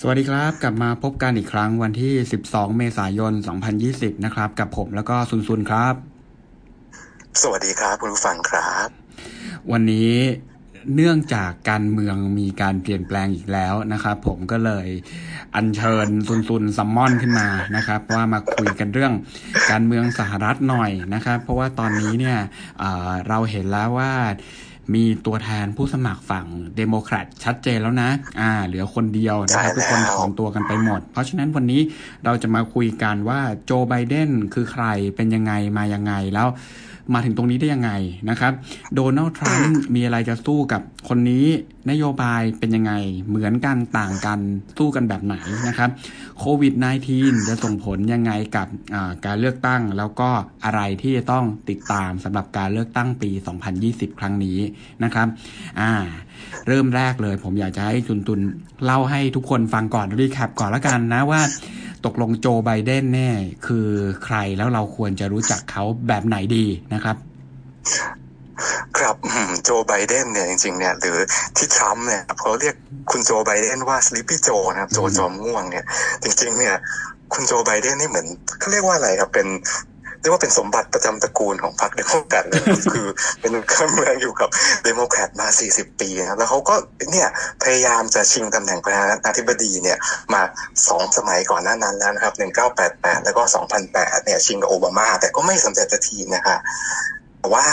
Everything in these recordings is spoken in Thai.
สวัสดีครับ กลับมาพบกันอีกครั้งวันที่ 12 เมษายน 2020 นะครับ กับผมแล้วก็ซุนซุนครับ สวัสดีครับ คุณผู้ฟังครับ วันนี้เนื่องจากการเมืองมีการเปลี่ยนแปลงอีกแล้วนะครับผมก็เลยอัญเชิญซุนซุนซัมมอนขึ้นมานะครับ ว่ามาคุยกันเรื่องการเมืองสหรัฐหน่อยนะครับ เพราะว่าตอนนี้เนี่ยเเราเห็นแล้วว่า มีตัวแทนผู้สมัครฝั่งเดโมแครตชัดเจนแล้วนะ อ่า เหลือคนเดียวนะครับทุกคนถอนตัวกันไปหมด เพราะฉะนั้นวันนี้เราจะมาคุยกันว่าโจไบเดนคือใครเป็นยังไงมายังไงแล้ว มาถึงตรงนี้ได้ยังไงนะครับ โดนัลด์ทรัมป์มีอะไรจะสู้กับคนนี้นโยบายเป็นยังไง เหมือนกันต่างกันสู้กันแบบไหนนะครับโควิด -19 จะส่งผลยังไงกับการเลือกตั้ง แล้วก็อะไรที่จะต้องติดตามสำหรับการเลือกตั้งปี 2020 ครั้งนี้นะครับ อ่า เริ่มแรกเลยผมอยากจะให้จุนตุน เล่าให้ทุกคนฟังก่อน recap ก่อนแล้วกันนะว่าตกลงโจไบเดนแน่คือใครแล้วเราควรจะรู้จักเขาแบบไหนดีนะครับ ครับโจไบเดนเนี่ยจริงๆเนี่ยหรือที่ทรัมป์เนี่ยเขาเรียกคุณโจไบเดนว่า Sleepy Joe นะครับโจจอมง่วงเนี่ย จริงๆเนี่ย คุณโจไบเดนนี่เหมือนเขาเรียกว่าอะไรครับเป็น เรียกว่าเป็นสมบัติประจำตระกูลของพรรคเดโมแครตเลยคือเป็นการเมืองอยู่กับเดโมแครตมา 40 ปีนะแล้วเขาก็เนี่ยพยายามจะชิงตำแหน่งประธานาธิบดีเนี่ยมาสองสมัยก่อนหน้านั้นแล้วนะครับ 1988 แล้วก็ 2008 เนี่ยชิงกับโอบามา แต่ก็ไม่สำเร็จสักทีนะคะแต่ว่า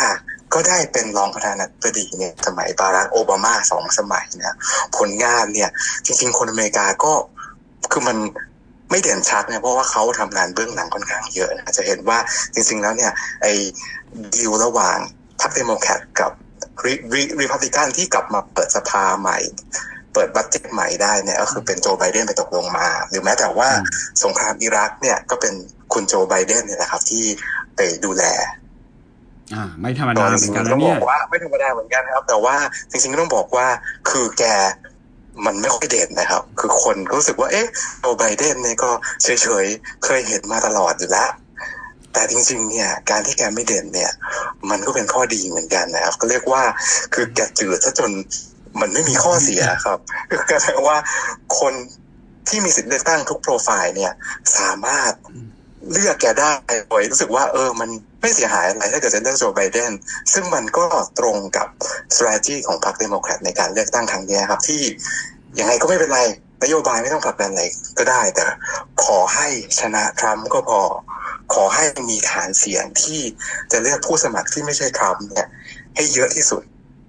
ก็ได้เป็นรองประธานาธิบดีเนี่ยสมัยบารักโอบามาสองสมัยนี่ยผลงานเนี่ยจริง ๆ คนอเมริกาก็คือมัน ไม่เด่นชัดเนี่ยเพราะว่าเขาทำงานเบื้องหลังค่อนข้างเยอะนะจะเห็นว่าจริงๆแล้วเนี่ยไอ้ดีลระหว่างพรรคเดโมแครตกับรีพับลิกันที่กลับมาเปิดสภาใหม่เปิด budget ใหม่ได้เนี่ยก็คือเป็นโจไบเดนไปตกลงมา หรือแม้แต่ว่าสงครามอิรักเนี่ยก็เป็นคุณโจไบเดนเนี่ยนะครับที่ไปดูแล อ่า ไม่ธรรมดาเหมือนกันนะเนี่ยว่าไม่ธรรมดาเหมือนกันครับ แต่ว่าจริงๆก็ต้องบอกว่าคือแก มันไม่ค่อยเด่นนะครับ คือคนรู้สึกว่า เอ๊ะโจไบเดนเนี่ยก็เฉยๆ เคยเห็นมาตลอดอยู่แล้ว แต่จริงๆ เนี่ย การที่แกไม่เด่นเนี่ย มันก็เป็นข้อดีเหมือนกันนะครับ ก็เรียกว่า คือแกจืดซะจนมันไม่มีข้อเสียครับ ก็แปลว่าคนที่มีสิทธิ์เลือกตั้งทุกโปรไฟล์เนี่ย สามารถเลือกแกได้โดยรู้สึกว่า เออ มัน ไม่เสียหายอะไรถ้าเกิดจะเลือกโจไบเดนซึ่งมันก็ตรงกับ strategy ของพรรคเดโมแครตในการเลือกตั้งครั้งนี้ครับที่ยังไงก็ไม่เป็นไรนโยบายไม่ต้องผลักดันอะไรก็ได้ แต่ขอให้ชนะทรัมป์ก็พอ ขอให้มีฐานเสียงที่จะเลือกผู้สมัครที่ไม่ใช่ทรัมป์เนี่ยให้เยอะที่สุด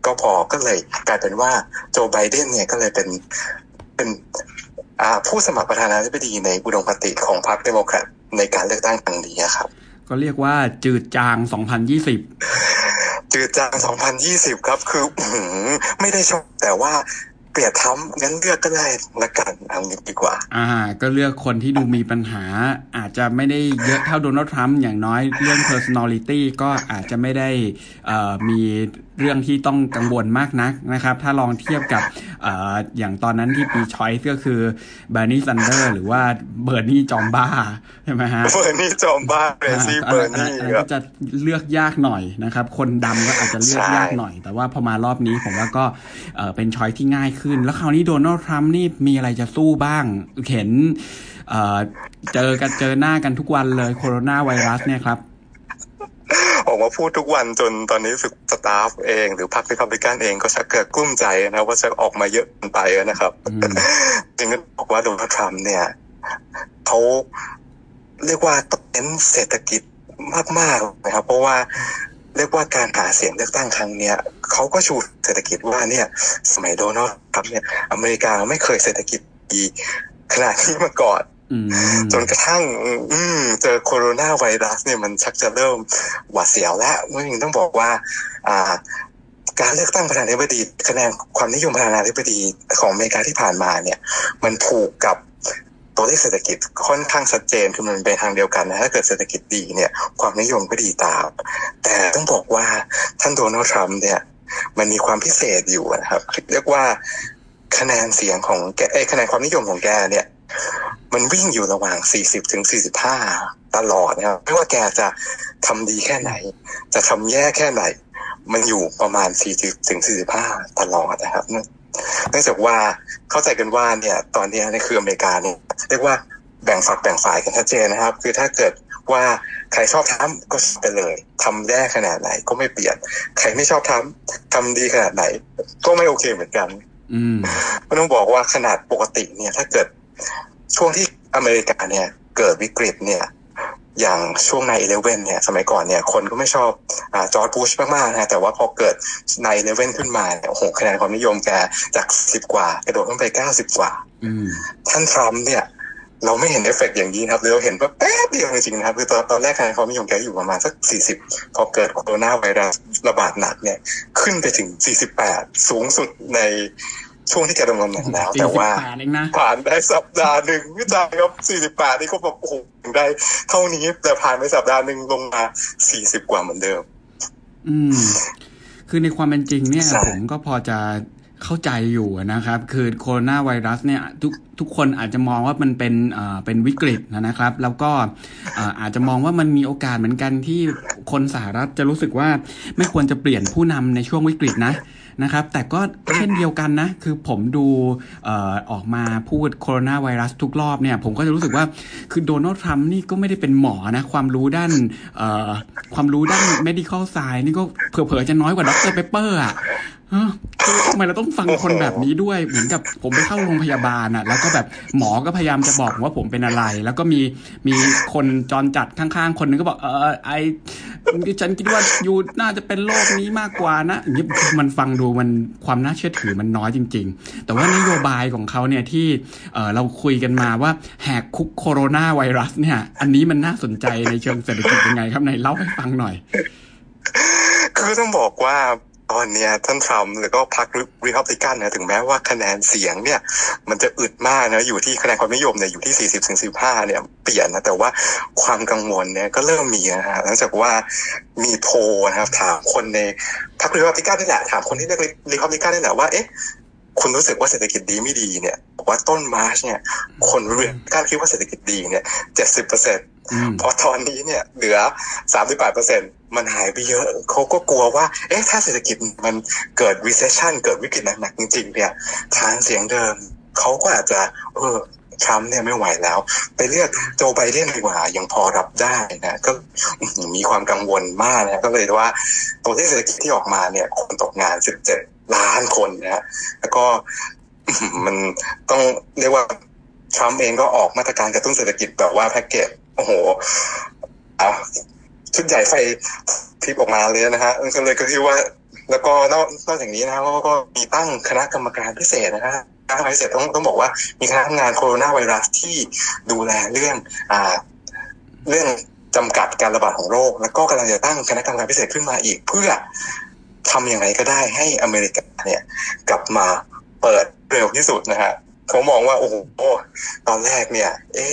ก็พอก็เลยกลายเป็นว่าโจไบเดนเนี่ยก็เลยเป็นเป็นผู้สมัครประธานาธิบดีในอุดมคติของพรรคเดโมแครตในการเลือกตั้งครั้งนี้ครับ ก็เรียกว่าจืดจาง 2020 จืดจาง 2020 ครับ คือไม่ได้ชอบแต่ว่าเปลี่ยนทำงั้นเลือกก็ได้ละกันเอางี้ดีกว่า อ่า ก็เลือกคนที่ดูมีปัญหาอา จจะไม่ได้เยอะเท่าโดนัลด์ทรัมป์อย่างน้อยเรื่อง personality ก็อาจจะไม่ได้มีเรื่องที่ต้องกังวลมากนักนะครับ ถ้าลองเทียบกับออย่างตอนนั้นที่ปีชอยส์ก็คือเบอร์นีซันเดอร์หรือว่าเบอร์นี่จอมบ้าใช่ไหมฮะเบอร์นี่จอมบ้าเรซี่เบอร์นี่ก็จะเลือกยากหน่อยนะครับ คนดำก็อาจจะเลือกยากหน่อย แต่ว่าพอมารอบนี้ผมว่าก็เป็นชอยที่ง่ายขึ้น แล้วคราวนี้โดนัลด์ทรัมป์นี่มีอะไรจะสู้บ้างเห็น เจอกันเจอหน้ากันทุกวันเลยโคโรนาไวรัสเนี่ยครับออกมาพูดทุกวันจนตอนนี้สึกสตาฟเอง หรือพรรคริพับลิกันเองก็ชักเกิดกลุ้มใจนะว่าจะออกมาเยอะไปนะครับจริงก็บอกว่าโดนัลด์ทรัมป์เนี่ยเขาเรียกว่าเน้นเศรษฐกิจมากๆนะครับ เพราะว่าเรียกว่าการหาเสียงเลือกตั้งครั้งเนี้ยเขาก็ชูเศรษฐกิจว่าเนี่ย สมัยโดนัลด์ทรัมป์เนี่ยอเมริกาไม่เคยเศรษฐกิจดีขนาดนี้มาก่อน จนกระทั่ง อืเจอโคโรนาไวรัสเนี่ยมันชักจะเริ่มหวาดเสียวแล้วเมื่อกี้ต้องบอกว่า อ่า การเลือกตั้งประธานาธิบดีคะแนนความนิยมประธานาธิบดีของอเมริกาที่ผ่านมาเนี่ย มันผูกกับตัวเลขเศรษฐกิจค่อนข้างชัดเจนคือมันเป็นทางเดียวกันนะถ้าเกิดเศรษฐกิจดีเนี่ย ความนิยมก็ดีตาม แต่ต้องบอกว่าท่านโดนัลด์ทรัมป์เนี่ย มันมีความพิเศษอยู่นะครับ เรียกว่าคะแนนเสียงของแกคะแนนความนิยมของแกเนี่ย มันวิ่งอยู่ระหว่าง 40 ถึง 45 ตลอดนะครับไม่ว่าแกจะทำดีแค่ไหน จะทำแย่แค่ไหน มันอยู่ประมาณ 40 ถึง 45 ตลอดนะครับเนื่องจากว่าเข้าใจกันว่าเนี่ย ตอนนี้ในคืออเมริกาเนี่ยเรียกว่าแบ่งฝักแบ่งฝ่ายกันชัดเจนนะครับ คือถ้าเกิดว่าใครชอบทำก็ไปเลยทำแย่ขนาดไหนก็ไม่เปลี่ยน ใครไม่ชอบทำทำดีขนาดไหน ก็ไม่โอเคเหมือนกัน อืมก็ต้องบอกว่าขนาดปกติเนี่ย ถ้าเกิด ช่วงที่อเมริกาเนี่ยเกิดวิกฤตเนี่ยอย่างช่วง nine eleven เนี่ยสมัยก่อนเนี่ยคนก็ไม่ชอบอ่าจอร์จบุชมากๆนะแต่ว่าพอเกิด nine eleven ขึ้นมาเนี่ยโอ้โหคะแนนความนิยมแกจากสิบกว่ากระโดดขึ้นไปเก้าสิบกว่าอืมท่านทรัมป์เนี่ย เราไม่เห็นเอฟเฟกต์อย่างนี้นะครับเราเห็นว่าแป๊บเดียวจริงๆนะครับคือตอนตอนแรกคะแนนความนิยมแกอยู่ประมาณสักสี่สิบพอเกิดโคโรนาไวรัสระบาดหนักเนี่ยขึ้นไปถึงสี่สิบแปดสูงสุดใน ช่วงที่แกดำรงตำแหน่งแล้ว แต่ว่า48เองนะผ่านได้สัปดาห์หนึ่งวิจัยครับสี่สิบแปดนี่ก็แบบโอ้โหถึงได้เท่านี้ แต่ผ่านไปสัปดาห์หนึ่งลงมาสี่สิบกว่าเหมือนเดิม อืม คือในความเป็นจริงเนี่ยใช่ผมก็พอจะเข้าใจอยู่นะครับ คือโคโรนาไวรัสเนี่ยทุกทุกคนอาจจะมองว่ามันเป็นเอ่อเป็นวิกฤตนะครับ แล้วก็เอ่ออาจจะมองว่ามันมีโอกาสเหมือนกันที่คนสหรัฐจะรู้สึกว่าไม่ควรจะเปลี่ยนผู้นำในช่วงวิกฤตนะ นะครับ แต่ก็เช่นเดียวกันนะ คือผมดูออกมาพูดโคโรนาไวรัสทุกรอบเนี่ย ผมก็จะรู้สึกว่าคือโดนัลด์ทรัมป์นี่ก็ไม่ได้เป็นหมอนะ ความรู้ด้านความรู้ด้าน medical science นี่ก็เผลอๆจะน้อยกว่า Dr Pepper อะเอ้อคือทำไมเราต้องฟังคนแบบนี้ด้วย เหมือนกับผมไปเข้าโรงพยาบาลอะแล้วก็แบบหมอก็พยายามจะบอกว่าผมเป็นอะไร แล้วก็มีมีคนจรจัดข้างๆ คนนึงก็บอกเออไอ ฉันคิดว่าอยู่น่าจะเป็นโลกนี้มากกว่านะอย่างนี้มันฟังดูมันความน่าเชื่อถือมันน้อยจริง ๆ แต่ว่านโยบายของเขาเนี่ยที่เออเราคุยกันมาว่าแหกคุกโคโรนาไวรัสเนี่ย อันนี้มันน่าสนใจในเชิงเศรษฐกิจยังไงครับไหนเล่าให้ฟังหน่อย คือต้องบอกว่า ตอนเนี้ยท่านทรัมป์หรือก็พรรครีพับลิกันเนี่ยถึงแม้ว่าคะแนนเสียงเนี่ย มันจะอึดมากนะอยู่ที่คะแนนความนิยมเนี่ยอยู่ที่ 40ถึง50เนี่ยเปลี่ยนนะแต่ว่าความกังวลเนี่ยก็เริ่มมีนะฮะหลังจากว่ามีโพลนะครับถามคนในพรรครีพับลิกันนี่แหละถามคนที่เลือกรีพับลิกันนี่แหละว่าเอ๊ะคุณรู้สึกว่าเศรษฐกิจดีไม่ดีเนี่ยบอกว่าต้น March เนี่ย คนรีพับลิกันคิดว่าเศรษฐกิจดีเนี่ยเจ็ดสิบเปอร์เซ็นต์อืมพอตอนนี้เนี่ยเหลือสามสิบแปดเปอร์เซ็น มันหายไปเยอะเขาก็กลัวว่า เอ๊ะ ถ้าเศรษฐกิจมันเกิด recession เกิดวิกฤตหนักๆจริง ๆ เนี่ยทางเสียงเดิมเขาก็อาจจะเออทรัมป์เนี่ยไม่ไหวแล้ว ไปเลือกโจไบเดนดีกว่ายังพอรับได้นะก็มีความกังวลมากนะก็เลยว่าตัวที่เศรษฐกิจที่ออกมาเนี่ยคนตกงาน17ล้านคนนะฮะแล้วก็มันต้องเรียกว่าทรัมป์เองก็ออกมาตรการกระตุ้นเศรษฐกิจแบบว่าแพ็กเกจโอ้โหเอา ชุดใหญ่ไฟพิบออกมาเลยนะฮะก็เลยก็คือว่า แล้วก็นอกนอกจากนี้นะก็ก็มีตั้งคณะกรรมการพิเศษนะฮะคณะกรรมการพิเศษต้องต้องบอกว่ามีคณะทำงานโคโรนาไวรัสที่ดูแลเรื่องอ่าเรื่องจำกัดการระบาดของโรค แล้วก็กำลังจะตั้งคณะกรรมการพิเศษขึ้นมาอีก เพื่อทำอย่างไรก็ได้ให้อเมริกาเนี่ย กลับมาเปิดเร็วที่สุดนะฮะเขามองว่า โอ้โหตอนแรกเนี่ย เอ๊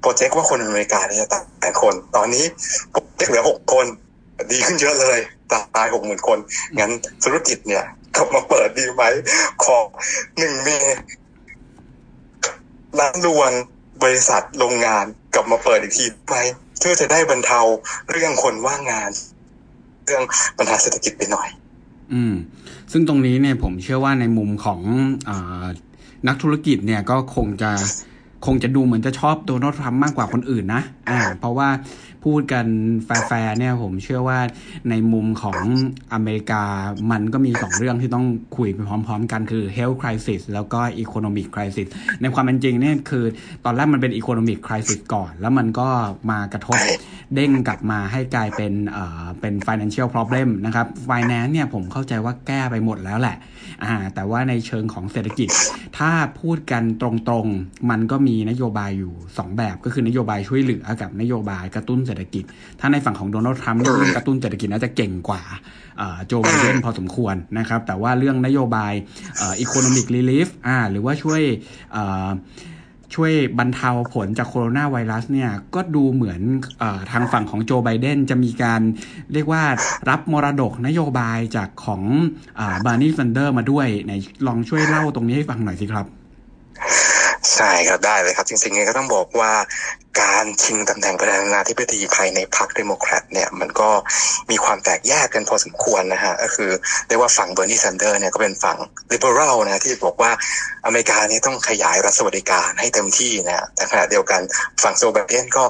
โปรเจกต์ว่าคนอเมริกาเนี่ยจะตายแปดคน ตอนนี้โปร เจกเหลือหกคนดีขึ้นเยอะเลยตายหกหมื่นคน งั้นธุรกิจเนี่ยกลับมาเปิดดีไหม ขอหนึ่งเมร้านรวงบริษัทโรงงานกลับมาเปิดอีกทีไหมเพื่อจะได้บรรเทาเรื่องคนว่างงาน เรื่องปัญหาเศรษฐกิจไปหน่อย อืม ซึ่งตรงนี้เนี่ยผมเชื่อว่าในมุมของอนักธุรกิจเนี่ยก็คงจะคงจะดูเหมือนจะชอบโดนัลด์ทรัมป์มากกว่าคนอื่นนะ อ่า เพราะว่า พูดกันแฟร์เนี่ยผมเชื่อว่าในมุมของอเมริกามันก็มีสองเรื่องที่ต้องคุยไปพร้อมๆ กันคือ health crisis แล้วก็ economic crisis ในความเป็นจริงเนี่ยคือตอนแรกมันเป็น economic crisis ก่อน แล้วมันก็มากระทบเด้งกลับมาให้กลายเป็นเอ่อเป็น financial problem นะครับ finance เนี่ยผมเข้าใจว่าแก้ไปหมดแล้วแหละอ่าแต่ว่าในเชิงของเศรษฐกิจ ถ้าพูดกันตรงๆ มันก็มีนโยบายอยู่ 2 แบบก็คือนโยบายช่วยเหลือกับนโยบายกระตุ้นเศรษฐกิจ ถ้าในฝั่งของโดนัลด์ทรัมป์เรื่องกระตุ้นเศรษฐกิจน่าจะเก่งกว่าโจไบเดนพอสมควรนะครับ แต่ว่าเรื่องนโยบายอ่อ economic relief อ่าหรือว่าช่วยช่วยบรรเทาผลจากโคโรนาไวรัสเนี่ย ก็ดูเหมือนอทางฝั่งของโจไบเดนจะมีการเรียกว่ารับมรดกนโยบายจากของเบอร์นีแซนเดอร์มาด้วยไหนลองช่วยเล่าตรงนี้ให้ฟังหน่อยสิครับ ใช่ครับได้เลยครับ จริงๆเนี่ยก็ต้องบอกว่าการชิงตำแหน่งประธานาธิบดีภายในพรรคเดโมแครตเนี่ยมันก็มีความแตกแยกกันพอสมควรนะฮะก็คือเรียกว่าฝั่งเบอร์นีแซนเดอร์เนี่ยก็เป็นฝั่ง liberal นะที่บอกว่าอเมริกาเนี่ยต้องขยายรัฐสวัสดิการให้เต็มที่นะแต่ขณะเดียวกันฝั่งโจไบเดนก็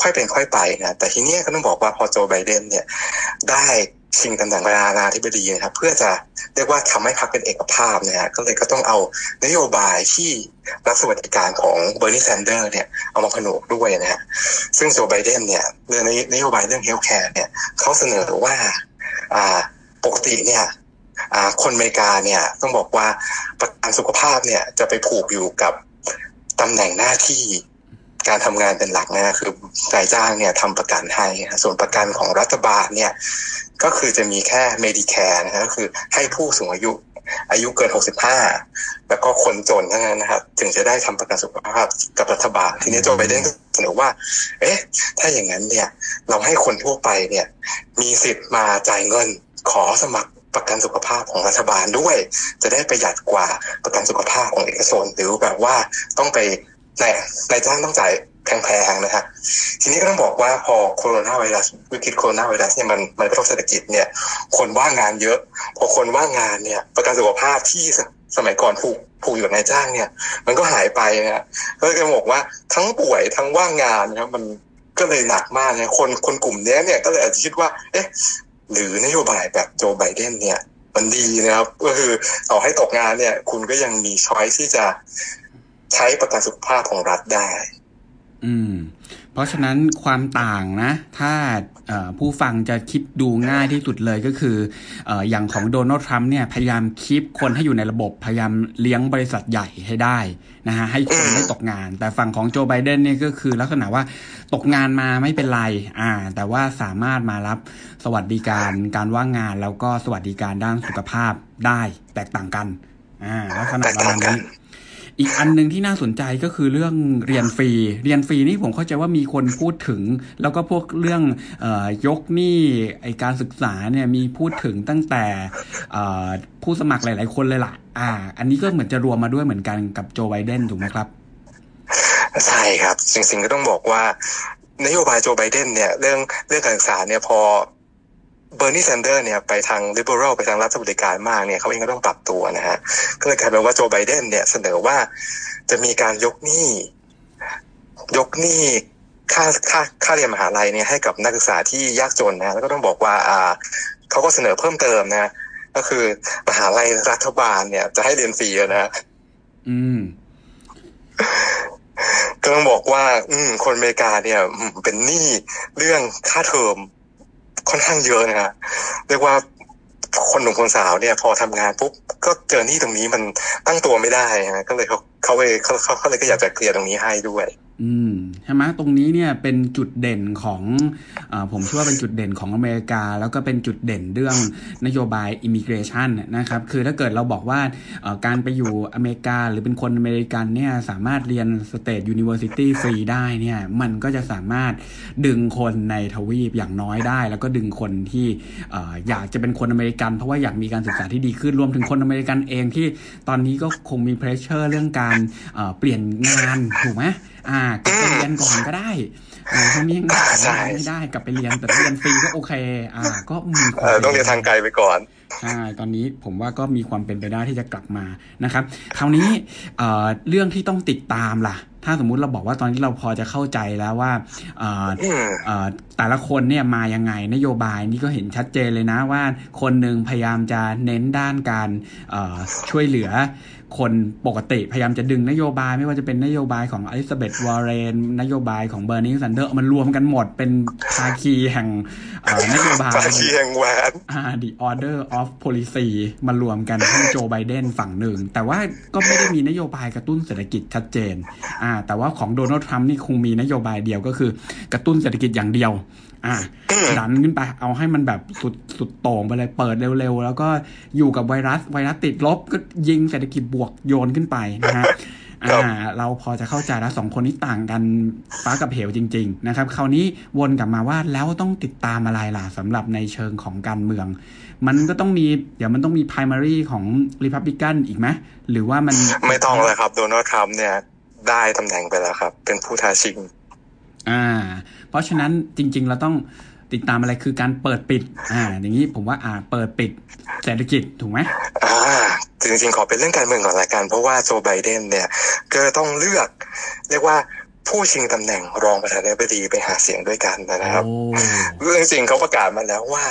ค่อยเป็นค่อยไปนะแต่ทีนี้ก็ต้องบอกว่าพอโจไบเดนเนี่ยได้ ชิงตำแหน่งประธานาธิบดีนะครับ เพื่อจะเรียกว่าทำให้พรรคเป็นเอกภาพนะฮะก็เลยก็ต้องเอานโยบายที่รัฐสวัสดิการของเบอร์นีแซนเดอร์เนี่ยเอามาผนวกด้วยนะฮะซึ่งโจไบเดนเนี่ยเรื่องนโยบายเรื่อง healthcare เนี่ยเขาเสนอว่าอ่าปกติเนี่ยคนอเมริกาเนี่ยต้องบอกว่าประกันสุขภาพเนี่ยจะไปผูกอยู่กับตำแหน่งหน้าที่ การทำงานเป็นหลักนะคือนายจ้างเนี่ยทำประกันให้ ส่วนประกันของรัฐบาลเนี่ยก็คือจะมีแค่เมดิแคร์นะครับก็คือให้ผู้สูงอายุอายุเกิน 65 แล้วก็คนจนเท่านั้นนะครับ ถึงจะได้ทำประกันสุขภาพกับรัฐบาล ทีนี้โจไบเดนก็เสนอว่า เอ๊ะ ถ้าอย่างนั้นเนี่ย เราให้คนทั่วไปเนี่ย มีสิทธิ์มาจ่ายเงินขอสมัครประกันสุขภาพของรัฐบาลด้วย จะได้ประหยัดกว่าประกันสุขภาพของเอกชน หรือแบบว่าต้องไป นายนายจ้างต้องจ่ายแพงๆนะฮะทีนี้ก็ต้องบอกว่าพอโคโรนาไวรัสวิกฤตโคโรนาไวรัสเนี่ยมันมันกระทบเศรษฐกิจเนี่ย คนว่างงานเยอะ พอคนว่างงานเนี่ย ประกันสุขภาพที่สมัยก่อนผูกผูกอยู่กับนายจ้างเนี่ย มันก็หายไปนะก็เลยบอกว่าทั้งป่วยทั้งว่างงานนะครับมันก็เลยหนักมากเนี่ยคนคนกลุ่มนี้เนี่ยก็เลยอาจจะคิดว่า เอ๊ะ หรือนโยบายแบบโจไบเดนเนี่ย มันดีนะครับ ก็คือต่อให้ตกงานเนี่ย คุณก็ยังมีช้อยที่จะ ใช้ประกันสุขภาพของรัฐได้ อืม เพราะฉะนั้นความต่างนะ ถ้าผู้ฟังจะคิดดูง่ายที่สุดเลยก็คือออย่างของโดนัลด์ทรัมป์เนี่ยพยายามคีบคนให้อยู่ในระบบ พยายามเลี้ยงบริษัทใหญ่ให้ได้นะฮะให้คนไม่ตกงาน แต่ฝั่งของโจไบเดนเนี่ยก็คือลักษณะว่าตกงานมาไม่เป็นไรอ่า แต่ว่าสามารถมารับสวัสดิการการว่างงานแล้วก็สวัสดิการด้านสุขภาพได้แตกต่างกันอ่าลักษณะประมาณนี้ อีกอันหนึ่งที่น่าสนใจก็คือเรื่องเรียนฟรี เรียนฟรีนี่ผมเข้าใจว่ามีคนพูดถึง แล้วก็พวกเรื่องอยกหนี้ไอการศึกษาเนี่ยมีพูดถึงตั้งแต่ผู้สมัครหลาย ๆ คนเลยล่ะ อ่า อันนี้ก็เหมือนจะรวมมาด้วยเหมือนกันกับโจไบเดนถูกไหมครับ ใช่ครับ จริงๆก็ต้องบอกว่านโยบายโจไบเดนเนี่ยเรื่องเรื่องการศึกษาเนี่ยพอ เบอร์นีแซนเดอร์เนี่ยไปทางลิเบอรัลไปทางรัฐบริการมากเนี่ยเขาเองก็ต้องปรับตัวนะฮะก็เลยกลายเป็นว่าโจไบเดนเนี่ยเสนอว่าจะมีการยกหนี้ยกหนี้ค่าค่าค่าเรียนมหาลัยเนี่ยให้กับนักศึกษาที่ยากจนนะแล้วก็ต้องบอกว่าอ่าเขาก็เสนอเพิ่มเติมนะ ก็คือมหาลัยรัฐบาลเนี่ย จะให้เรียนฟรีนะอืมก็ต้องบอกว่า อืม คนอเมริกาเนี่ยเป็นหนี้เรื่องค่าเทอม ค่อนข้างเยอะนะฮะเรียกว่าคนหนุ่มคนสาวเนี่ย พอทำงานปุ๊บก็เจอที่ตรงนี้มันตั้งตัวไม่ได้นะก็เลยเขาเขาเลยเขาเขาเลยก็อยากจะเคลียร์ตรงนี้ให้ด้วย อืมใช่ไหมตรงนี้เนี่ยเป็นจุดเด่นของอผมเชื่อว่าเป็นจุดเด่นของอเมริกา แล้วก็เป็นจุดเด่นเรื่องนโยบาย immigration นะครับคือถ้าเกิดเราบอกว่าการไปอยู่อเมริกาหรือเป็นคนอเมริกันเนี่ยสามารถเรียน state university ฟรีได้เนี่ยมันก็จะสามารถดึงคนในทวีปอย่างน้อยได้ แล้วก็ดึงคนที่อยากจะเป็นคนอเมริกัน เพราะว่าอยากมีการศึกษาที่ดีขึ้นรวมถึงคนอเมริกันเองที่ตอนนี้ก็คงมี pressure เรื่องการเปลี่ยนงานถูกไหมอ่ากลับไปเรียนก่อนก็ได้อ่าเขามีงานไม่ได้กลับไปเรียนแต่เรียนฟรีก็โอเค อ่า ก็มีความต้องเรียนทางไกลไปก่อนใช่ตอนนี้ผมว่าก็มีความเป็นไปได้ที่จะกลับมานะครับ คราวนี้เเรื่องที่ต้องติดตามล่ะ ถ้าสมมุติเราบอกว่าตอนนี้เราพอจะเข้าใจแล้วว่าแต่ละคนเนี่ยมายังไงนโยบายนี่ก็เห็นชัดเจนเลยนะว่า คนหนึ่งพยายามจะเน้นด้านการช่วยเหลือ คนปกติพยายามจะดึงนโยบายไม่ว่าจะเป็นนโยบายของอลิซาเบธวอร์เรนนโยบายของเบอร์นีแซนเดอร์มันรวมกันหมดเป็นภาคีแห่งนโยบายภาคีแห่งแหวนอ่า the order of policy มารวมกันให้โจไบเดนฝั่งหนึ่ง แต่ว่าก็ไม่ได้มีนโยบายกระตุ้นเศรษฐกิจชัดเจนอ่าแต่ว่าของโดนัลด์ทรัมป์นี่คงมีนโยบายเดียวก็คือ กระตุ้นเศรษฐกิจอย่างเดียว อ่าดันขึ้นไป เอาให้มันแบบสุดสุดโต่งไปเลยเปิดเร็วๆ แล้วก็อยู่กับไวรัสไวรัสติดลบก็ยิงเศรษฐกิจบวกโยนขึ้นไปนะฮะอ่าเราพอจะเข้าใจแล้วสองคนนี้ต่างกันฟ้ากับเหวจริง ๆ นะครับ คราวนี้วนกลับมาว่าแล้วต้องติดตามอะไรล่ะสำหรับในเชิงของการเมือง มันก็ต้องมีเดี๋ยวมันต้องมี primary ของ Republican อีกไหมหรือว่ามันไม่ต้องเลยครับโดนัลด์ทรัมป์เนี่ยได้ตำแหน่งไปแล้วครับ เป็นผู้ท้าชิง อ่า เพราะฉะนั้นจริง ๆ เราต้องติดตามอะไรคือการเปิดปิด อ่า อย่างนี้ผมว่าอ่าเปิดปิดเศรษฐกิจถูกไหมอ่าจริงๆ ขอเป็นเรื่องการเมืองก่อนละกัน เพราะว่าโจไบเดนเนี่ย ก็ต้องเลือก เรียกว่าผู้ชิงตำแหน่งรองประธานาธิบดีไปหาเสียงด้วยกันนะครับเรื่องจริงเขาประกาศมาแล้วว่า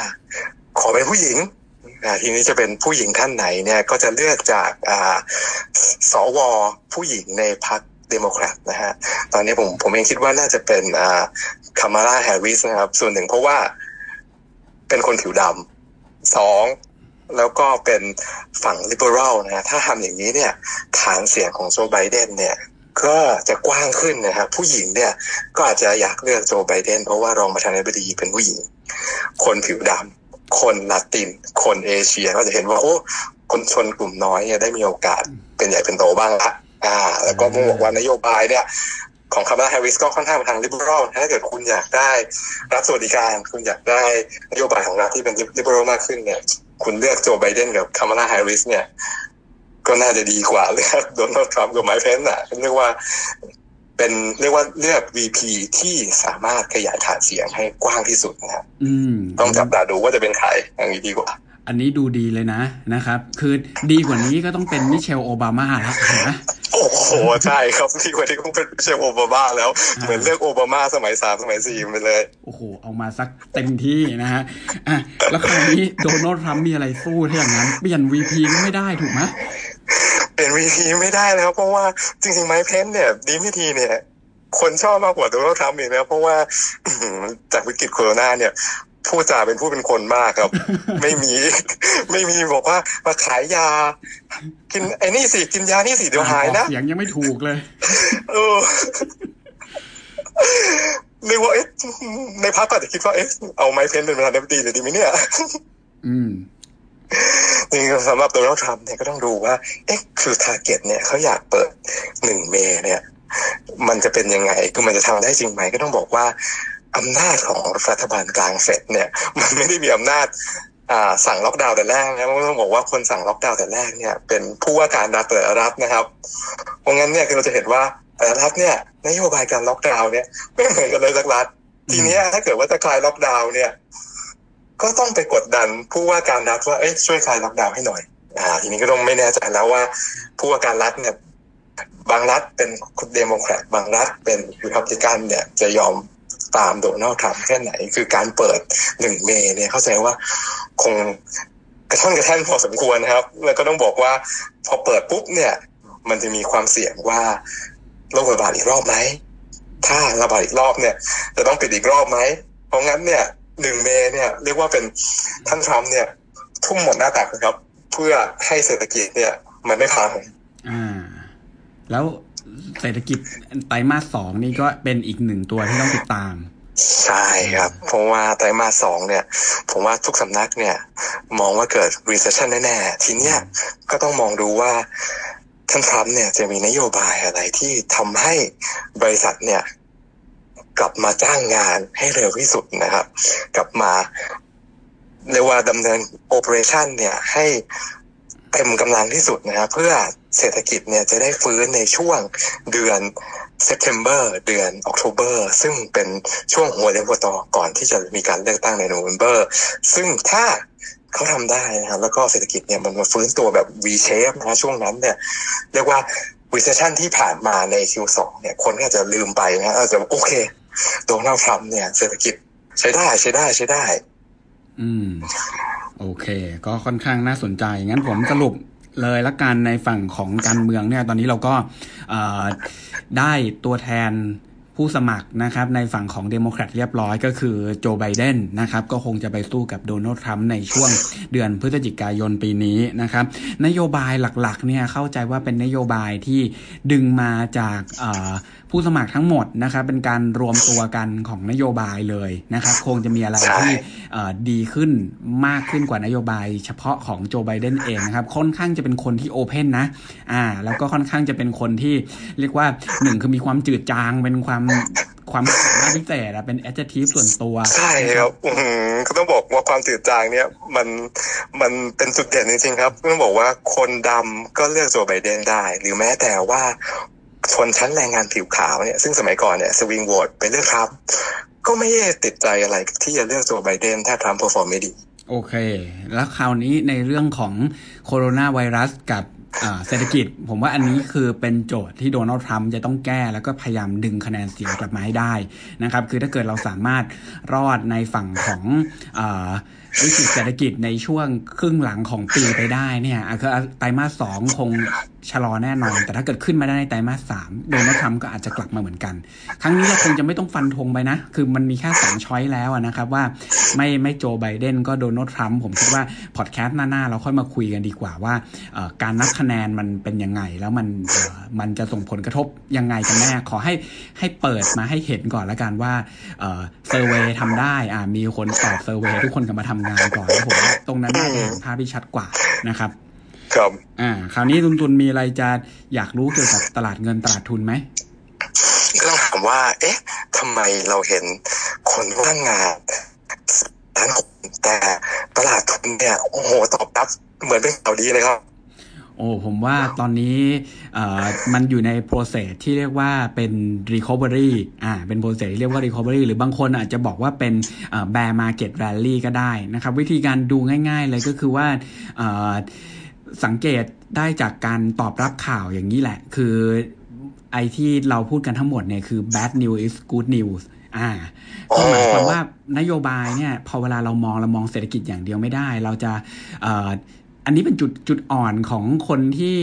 ขอเป็นผู้หญิงทีนี้จะเป็นผู้หญิงท่านไหนเนี่ยก็จะเลือกจากสวผู้หญิงในพรรค เดโมแครตนะฮะตอนนี้ผมผมเองคิดว่าน่าจะเป็นคามาลาแฮร์ริสนะครับ ส่วนหนึ่งเพราะว่าเป็นคนผิวดำสองแล้วก็เป็นฝั่งลิเบอรัลนะฮะถ้าทำอย่างนี้เนี่ย ฐานเสียงของโจไบเดนเนี่ย ก็จะกว้างขึ้นนะครับ ผู้หญิงเนี่ย ก็อาจจะอยากเลือกโจไบเดน เพราะว่ารองประธานาธิบดีเป็นผู้หญิง คนผิวดำ คนลาติน คนเอเชีย ก็จะเห็นว่า โอ้ คนชนกลุ่มน้อยเนี่ยได้มีโอกาสเป็นใหญ่เป็นโตบ้างละ อ่า แล้วก็มึงบอกว่านโยบายเนี่ยของคามาลาแฮร์ริสก็ค่อนข้างไปทาง liberal ถ้าเกิดคุณอยากได้รับสวัสดิการ คุณอยากได้นโยบายของรัฐที่เป็น liberal มากขึ้นเนี่ย คุณเลือกโจไบเดนกับคามาลาแฮร์ริสเนี่ย ก็น่าจะดีกว่าเลือกโดนัลด์ทรัมป์กับไมค์เพนส์อะเรียกว่าเป็นเรียกว่าเลือก VP ที่สามารถขยายฐานเสียงให้กว้างที่สุดนะครับต้องจับตาดูว่าจะเป็นใครอย่างนี้ดีกว่า อันนี้ดูดีเลยนะนะครับ คือดีกว่านี้ก็ต้องเป็นมิเชลโอบามาแล้วนะโอ้โหใช่ครับดีกว่านี้ต้องเป็นมิเชลโอบามาแล้ว เหมือนเลือกโอบามาสมัยสามสมัยสี่ไปเลย โอ้โห เอามาสักเต็มที่นะฮะอะแล้วคราวนี้โดนัลด์ทรัมป์มีอะไรสู้ถ้าอย่างนั้น เปลี่ยน VP ไม่ได้ถูกไหมเป็นวีทีไม่ได้แล้ว เพราะว่าจริงๆไม้เพนเนี่ยดีไม่ทีเนี่ยคนชอบมากกว่าโดนัลด์ทรัมป์อีกนะเพราะว่าจากวิกฤตโควิดเนี่ย พูดจาเป็นผู้เป็นคนมากครับ ไม่มี ไม่มีบอกว่ามาขายยา กินไอ้นี่สิกินยานี่สิเดี๋ยวหายนะเสียงยังไม่ถูกเลยเออเรียกว่าเอ๊ะในพรรคก็จะคิดว่าเอ๊ะเอาไมค์เพนส์เป็นประธานาธิบดีเลยดีไหมเนี่ย อืมจริงสำหรับโดนัลด์ทรัมป์เนี่ยก็ต้องดูว่า เอ๊ะคือ target เนี่ยเขาอยากเปิดหนึ่ง May เนี่ย มันจะเป็นยังไงคือมันจะทำได้จริงไหมก็ต้องบอกว่า อำนาจของรัฐบาลกลาง Fed เนี่ย มันไม่ได้มีอำนาจสั่งล็อกดาวน์แต่แรกนะต้องบอกว่าคนสั่งล็อกดาวน์แต่แรกเนี่ย เป็นผู้ว่าการรัฐแต่ละรัฐนะครับ เพราะงั้นเนี่ยคือเราจะเห็นว่าแต่ละรัฐเนี่ยนโยบายการล็อกดาวน์เนี่ยไม่เหมือนกันเลยสักรัฐ ทีนี้ถ้าเกิดว่าจะคลายล็อกดาวน์เนี่ย ก็ต้องไปกดดันผู้ว่าการรัฐว่าเอ้ยช่วยคลายล็อกดาวน์ให้หน่อย อ่า ทีนี้ก็ต้องไม่แน่ใจแล้วว่า ผู้ว่าการรัฐเนี่ยบางรัฐเป็นเดโมแครตบางรัฐเป็นริพับลิกันเนี่ยจะยอม ตามโดนัลด์ทรัมป์แค่ไหน คือการเปิดหนึ่ง May เนี่ยเข้าใจว่าคงกระท่อนกระแท่นพอสมควรนะครับ แล้วก็ต้องบอกว่าพอเปิดปุ๊บเนี่ย มันจะมีความเสี่ยงว่าโรคระบาดอีกรอบไหม ถ้าระบาดอีกรอบเนี่ย จะต้องปิดอีกรอบไหม เพราะงั้นเนี่ยหนึ่งเมย์เนี่ยเรียกว่าเป็นท่านทรัมป์เนี่ย ทุ่มหมดหน้าตักนะครับ เพื่อให้เศรษฐกิจเนี่ย มันไม่พังอ่าแล้ว เศรษฐกิจไตรมาสสองนี่ก็เป็นอีกหนึ่งตัวที่ต้องติดตาม ใช่ครับเพราะว่าไตรมาสสองเนี่ย ผมว่าทุกสำนักเนี่ย มองว่าเกิด recession แน่ๆ ทีเนี้ยก็ต้องมองดูว่าท่านทรัมป์เนี่ยจะมีนโยบายอะไรที่ทำให้บริษัทเนี่ย กลับมาจ้างงานให้เร็วที่สุดนะครับ กลับมาเรียกว่าดำเนินโอเปอเรชันเนี่ยให้เต็มกำลังที่สุดนะครับเพื่อ เศรษฐกิจเนี่ยจะได้ฟื้นในช่วงเดือน September เดือน October ซึ่งเป็นช่วงหัวเลี้ยวหัวต่อก่อนที่จะมีการเลือกตั้งใน November ซึ่งถ้าเขาทำได้นะครับแล้วก็เศรษฐกิจเนี่ยมันมาฟื้นตัวแบบ V shape นะช่วงนั้นเนี่ยเรียกว่า recession ที่ผ่านมาใน Q2 เนี่ยคนก็จะลืมไปนะอาจจะโอเคโดนัลด์ทรัมป์เนี่ยเศรษฐกิจใช้ได้ใช้ได้ใช้ได้ อืม โอเค ก็ค่อนข้างน่าสนใจ งั้นผมสรุป เลยละกันในฝั่งของการเมืองเนี่ยตอนนี้เราก็ได้ตัวแทนผู้สมัครนะครับในฝั่งของเดโมแครตเรียบร้อยก็คือโจไบเดนนะครับก็คงจะไปสู้กับโดนัลด์ทรัมป์ในช่วงเดือนพฤศจิกายนปีนี้นะครับ นโยบายหลักๆเนี่ยเข้าใจว่าเป็นนโยบายที่ดึงมาจากผู้สมัครทั้งหมดนะครับเป็นการรวมตัวกันของนโยบายเลยนะครับ คงจะมีอะไรที่ดีขึ้นมากขึ้นกว่านโยบาย เฉพาะของโจไบเดนเองนะครับ ค่อนข้างจะเป็นคนที่โอเพนนะอ่าแล้วก็ค่อนข้างจะเป็นคนที่เรียกว่าหนึ่งคือมีความจืดจางเป็นความความสามารถพิเศษเป็น adjective ส่วนตัว ใช่ครับก็ต้องบอกว่าความจืดจางเนี่ยมันมันเป็นจุดเด่นจริงๆครับต้องบอกว่าคนดำก็เลือกโจไบเดนได้ หรือแม้แต่ว่า ชนชั้นแรงงานผิวขาวเนี่ยซึ่งสมัยก่อนเนี่ยสวิงโหวตไปเลือกทรัมป์ก็ไม่ได้ติดใจอะไรที่จะเลือกตัวไบเดนถ้าทรัมป์ perform ไม่ดี โอเค แล้วคราวนี้ในเรื่องของโคโรนาไวรัสกับเศรษฐกิจ ผมว่าอันนี้คือเป็นโจทย์ที่โดนัลด์ทรัมป์จะต้องแก้แล้วก็พยายามดึงคะแนนเสียงกลับมาให้ได้นะครับ คือถ้าเกิดเราสามารถรอดในฝั่งของวิกฤตเศรษฐกิจในช่วงครึ่งหลังของปีไปได้เนี่ยคือไตรมาสสองคงชะลอแน่นอน แต่ถ้าเกิดขึ้นมาได้ในไตรมาสสามโดนัลด์ทรัมป์ก็อาจจะกลับมาเหมือนกัน ครั้งนี้เราคงจะไม่ต้องฟันธงไปนะ คือมันมีแค่สอง choice แล้วนะครับว่าไม่ไม่โจไบเดนก็โดนัลด์ทรัมป์ผมคิดว่าพอดแคสต์หน้าๆ เราค่อยมาคุยกันดีกว่าว่าการนับคะแนนมันเป็นยังไง แล้วมันมันจะส่งผลกระทบยังไงกันแน่ขอให้ให้เปิดมาให้เห็นก่อนละกันว่า survey ทำได้อ่ามีคนตอบ survey ทุกคนกลับมาทำงานก่อนแล้วผมว่าตรงนั้นน่าจะเห็นภาพที่ชัดกว่านะครับ ครับอ่าคราวนี้ตุนตุนมีอะไรจะอยากรู้เกี่ยวกับตลาดเงินตลาดทุนไหมก็ต้องถามว่า เอ๊ะทำไมเราเห็นคนว่างงานล้านคนแต่ตลาดทุนเนี่ยโอ้โหตอบรับเหมือนเป็นข่าวดีเลยครับโอ้ผมว่าตอนนี้มันอยู่ใน process ที่เรียกว่าเป็น recovery อ่าเป็น process ที่เรียกว่า recovery หรือบางคนอาจจะบอกว่าเป็น bear market rally ก็ได้นะครับ วิธีการดูง่าย ๆ เลยก็คือว่า สังเกตได้จากการตอบรับข่าวอย่างนี้แหละ คือไอที่เราพูดกันทั้งหมดเนี่ยคือ bad news is good news อ่าก็หมายความว่านโยบายเนี่ยพอเวลาเรามองเรามองเศรษฐกิจอย่างเดียวไม่ได้ เราจะอันนี้เป็นจุดจุดอ่อนของคนที่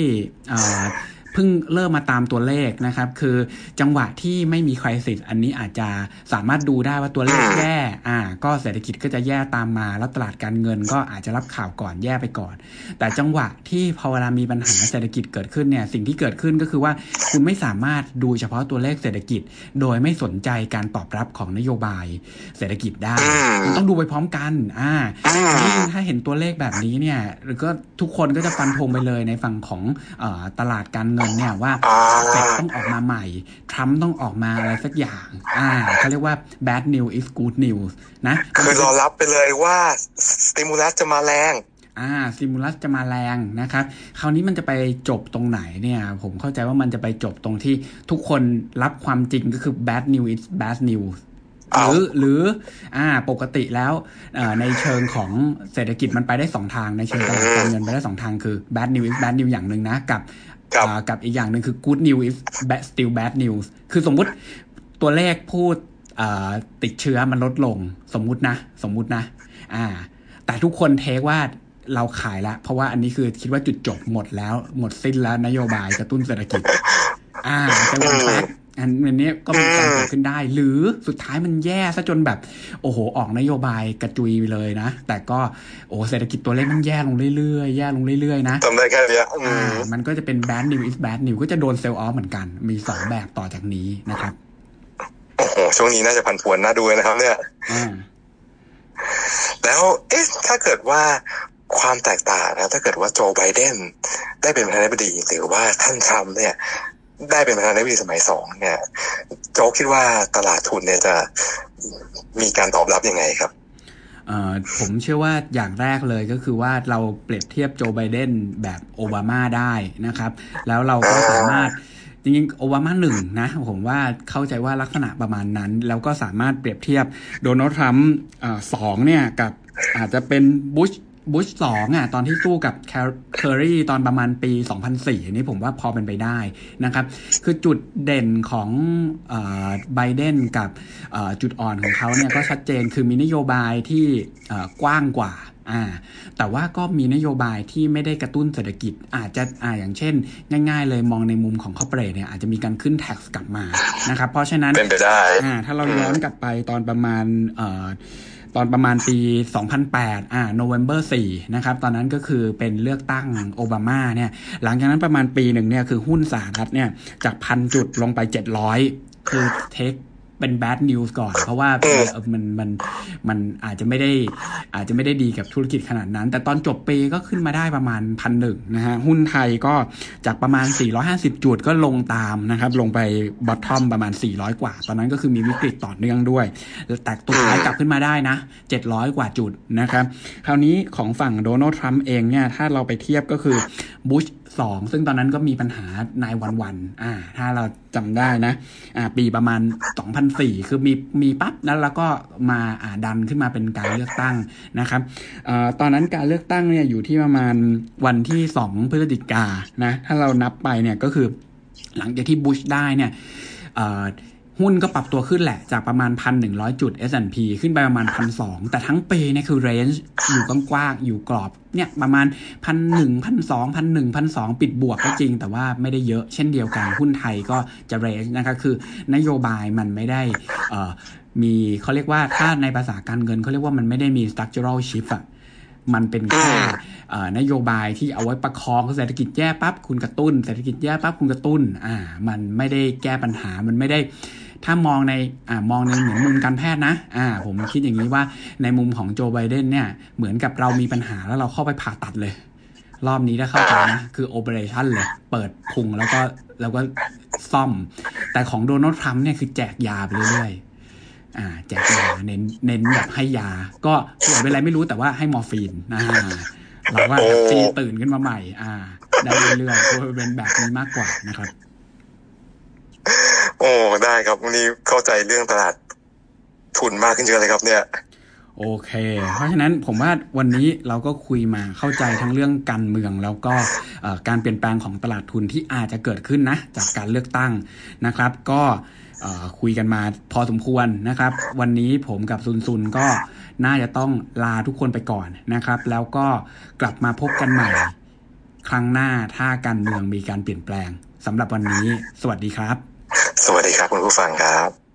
เพิ่งเริ่มมาตามตัวเลขนะครับ คือจังหวะที่ไม่มีคริสิสอันนี้อาจจะสามารถดูได้ว่าตัวเลขแย่อ่า ก็เศรษฐกิจก็จะแย่ตามมา แล้วตลาดการเงินก็อาจจะรับข่าวก่อนแย่ไปก่อน แต่จังหวะที่พอเวลามีปัญหาเศรษฐกิจเกิดขึ้นเนี่ยสิ่งที่เกิดขึ้นก็คือว่าคุณไม่สามารถดูเฉพาะตัวเลขเศรษฐกิจ โดยไม่สนใจการตอบรับของนโยบายเศรษฐกิจได้ต้องดูไปพร้อมกัน อ่าถ้าเห็นตัวเลขแบบนี้เนี่ยหรือก็ทุกคนก็จะฟันธงไปเลยในฝั่งของตลาดการเงินเนี่ยว่าเฟดต้องออกมาใหม่ ทรัมป์ต้องออกมาอะไรสักอย่าง อ่าเขาเรียกว่า bad news is good news นะ คือรอรับไปเลยว่าสติมูลัสจะมาแรงอ่าสติมูลัสจะมาแรงนะครับ คราวนี้มันจะไปจบตรงไหนเนี่ย ผมเข้าใจว่ามันจะไปจบตรงที่ทุกคนรับความจริงก็คือ bad news is bad news หรือหรืออ่าปกติแล้วในเชิงของเศรษฐกิจมันไปได้สองทางในเชิงตลาดการเงินไปได้สองทางคือ bad news is bad news อย่างหนึ่งนะ กับ กับอีกอย่างหนึ่งคือ good news is bad still bad news คือสมมุติตัวเลขพูดติดเชื้อมันลดลงสมมุตินะ สมมุตินะ อ่า แต่ทุกคนเทคว่าเราขายแล้ว เพราะว่าอันนี้คือคิดว่าจุดจบหมดแล้ว หมดสิ้นแล้วนโยบายกระตุ้นเศรษฐกิจ อ่าจะวันแรก อันนี้ก็มีการเกิดขึ้นได้ หรือสุดท้ายมันแย่ซะจนแบบ โอ้โห ออกนโยบายกระจุยไปเลยนะ แต่ก็โอ้เศรษฐกิจตัวเลขมันแย่ลงเรื่อยๆ แย่ลงเรื่อยๆ นะจำได้แค่นี้อ่ามันก็จะเป็น bad news is bad news ก็จะโดนเซลล์ออฟเหมือนกัน มีสองแบบต่อจากนี้นะครับโอ้โหช่วงนี้น่าจะผันผวนน่าดูนะครับเนี่ยแล้วเอ๊ะถ้าเกิดว่าความแตกต่างนะถ้าเกิดว่าโจไบเดนได้เป็นประธานาธิบดีหรือว่าท่านทรัมป์เนี่ย ได้เป็นประธานาธิบดีสมัยสองเนี่ยโจ๊กคิดว่าตลาดทุนเนี่ยจะมีการตอบรับยังไงครับผมเชื่อว่าอย่างแรกเลยก็คือว่าเราเปรียบเทียบโจไบเดนแบบโอบามาได้นะครับ แล้วเราก็สามารถจริงๆโอบามาหนึ่งนะ ผมว่าเข้าใจว่าลักษณะประมาณนั้น แล้วก็สามารถเปรียบเทียบโดนัลด์ทรัมป์สองเนี่ยกับอาจจะเป็นบุช บุชสองอะตอนที่สู้กับเคอรี่ตอนประมาณปี 2004อันนี้ผมว่าพอเป็นไปได้นะครับ คือจุดเด่นของไบเดนกับจุดอ่อนของเขาเนี่ยก็ชัดเจนคือมีนโยบายที่กว้างกว่าอ่าแต่ว่าก็มีนโยบายที่ไม่ได้กระตุ้นเศรษฐกิจอาจจะอ่าอย่างเช่น ง่าย ๆ เลยมองในมุมของคอเปรสเนี่ยอาจจะมีการขึ้นแท็กกลับมานะครับเพราะฉะนั้นเป็นไปได้อ่าถ้าเราย้อนกลับไปตอนประมาณเอ่อ ตอนประมาณปี 2008 อ่าโนเวม ber 4นะครับ ตอนนั้นก็คือเป็นเลือกตั้งโอบามาเนี่ย หลังจากนั้นประมาณปีหนึ่งเนี่ย คือหุ้นสหรัฐเนี่ย จากพันจุดลงไป 700 คือเทค เป็น bad news ก่อน เพราะว่ามันมันมันอาจจะไม่ได้อาจจะไม่ได้ดีกับธุรกิจขนาดนั้น แต่ตอนจบปีก็ขึ้นมาได้ประมาณพันหนึ่งนะฮะ หุ้นไทยก็จากประมาณ 450 จุดก็ลงตามนะครับ ลงไปบอททอมประมาณ 400 กว่า ตอนนั้นก็คือมีวิกฤตต่อเนื่องด้วย แต่ตัวท้ายกลับขึ้นมาได้นะ 700 กว่าจุดนะครับ คราวนี้ของฝั่งโดนัลด์ทรัมป์เองเนี่ย ถ้าเราไปเทียบก็คือบุช สองซึ่งตอนนั้นก็มีปัญหานายวันวันอ่า ถ้าเราจำได้นะ อ่า ปีประมาณสองพันสี่คือมีมีปั๊บแล้วเราก็มาอ่าดันขึ้นมาเป็นการเลือกตั้งนะครับเอ่อตอนนั้นการเลือกตั้งเนี่ยอยู่ที่ประมาณวันที่สองพฤศจิกานะ ถ้าเรานับไปเนี่ยก็คือหลังจากที่บุชได้เนี่ย หุ้นก็ปรับตัวขึ้นแหละ จากประมาณ 1,100 จุด S&P ขึ้นไปประมาณ 1,200 แต่ทั้งปีเนี่ยคือเรนจ์อยู่กว้างๆอยู่กรอบเนี่ยประมาณ 1,100 1,200 1,200 ปิดบวกก็จริง แต่ว่าไม่ได้เยอะเช่นเดียวกัน หุ้นไทยก็จะเรนจ์นะคะคือนโยบายมันไม่ได้มีเขาเรียกว่าถ้าในภาษาการเงินเขาเรียกว่ามันไม่ได้มี structural shift อะมันเป็นแค่นโยบายที่เอาไว้ประคองเศรษฐกิจแย่ปั๊บคุณกระตุ้น เศรษฐกิจแย่ปั๊บคุณกระตุ้น อ่า มันไม่ได้แก้ปัญหา มันไม่ได้ ถ้ามองในอ่ามองในเหมือนมุมการแพทย์นะอ่าผมคิดอย่างนี้ว่าในมุมของโจไบเดนเนี่ยเหมือนกับเรามีปัญหาแล้วเราเข้าไปผ่าตัดเลย รอบนี้ถ้าเข้าไปนะคือ operation เลย เปิดพุงแล้วก็แล้วก็ซ่อม แต่ของโดนัลด์ทรัมป์เนี่ยคือแจกยาไปเรื่อยๆอ่าแจกยาเน้นเน้นแบบให้ยา ก็ป่วยเป็นอะไรไม่รู้แต่ว่าให้มอร์ฟีนอ่าเราก็ happy ตื่นขึ้นมาใหม่ อ่า ได้เรื่อยๆก็เป็นแบบนี้มากกว่านะครับ โอ้ได้ครับวันนี้เข้าใจเรื่องตลาดทุนมากขึ้นเยอะเลยครับเนี่ย โอเค เพราะฉะนั้นผมว่าวันนี้เราก็คุยมาเข้าใจทั้งเรื่องการเมืองแล้วก็การเปลี่ยนแปลงของตลาดทุนที่อาจจะเกิดขึ้นนะ จากการเลือกตั้งนะครับ ก็คุยกันมาพอสมควรนะครับ วันนี้ผมกับซุนซุนก็น่าจะต้องลาทุกคนไปก่อนนะครับ แล้วก็กลับมาพบกันใหม่ ครั้งหน้าถ้าการเมืองมีการเปลี่ยนแปลงสำหรับวันนี้ สวัสดีครับ สวัสดีครับคุณผู้ฟังครับ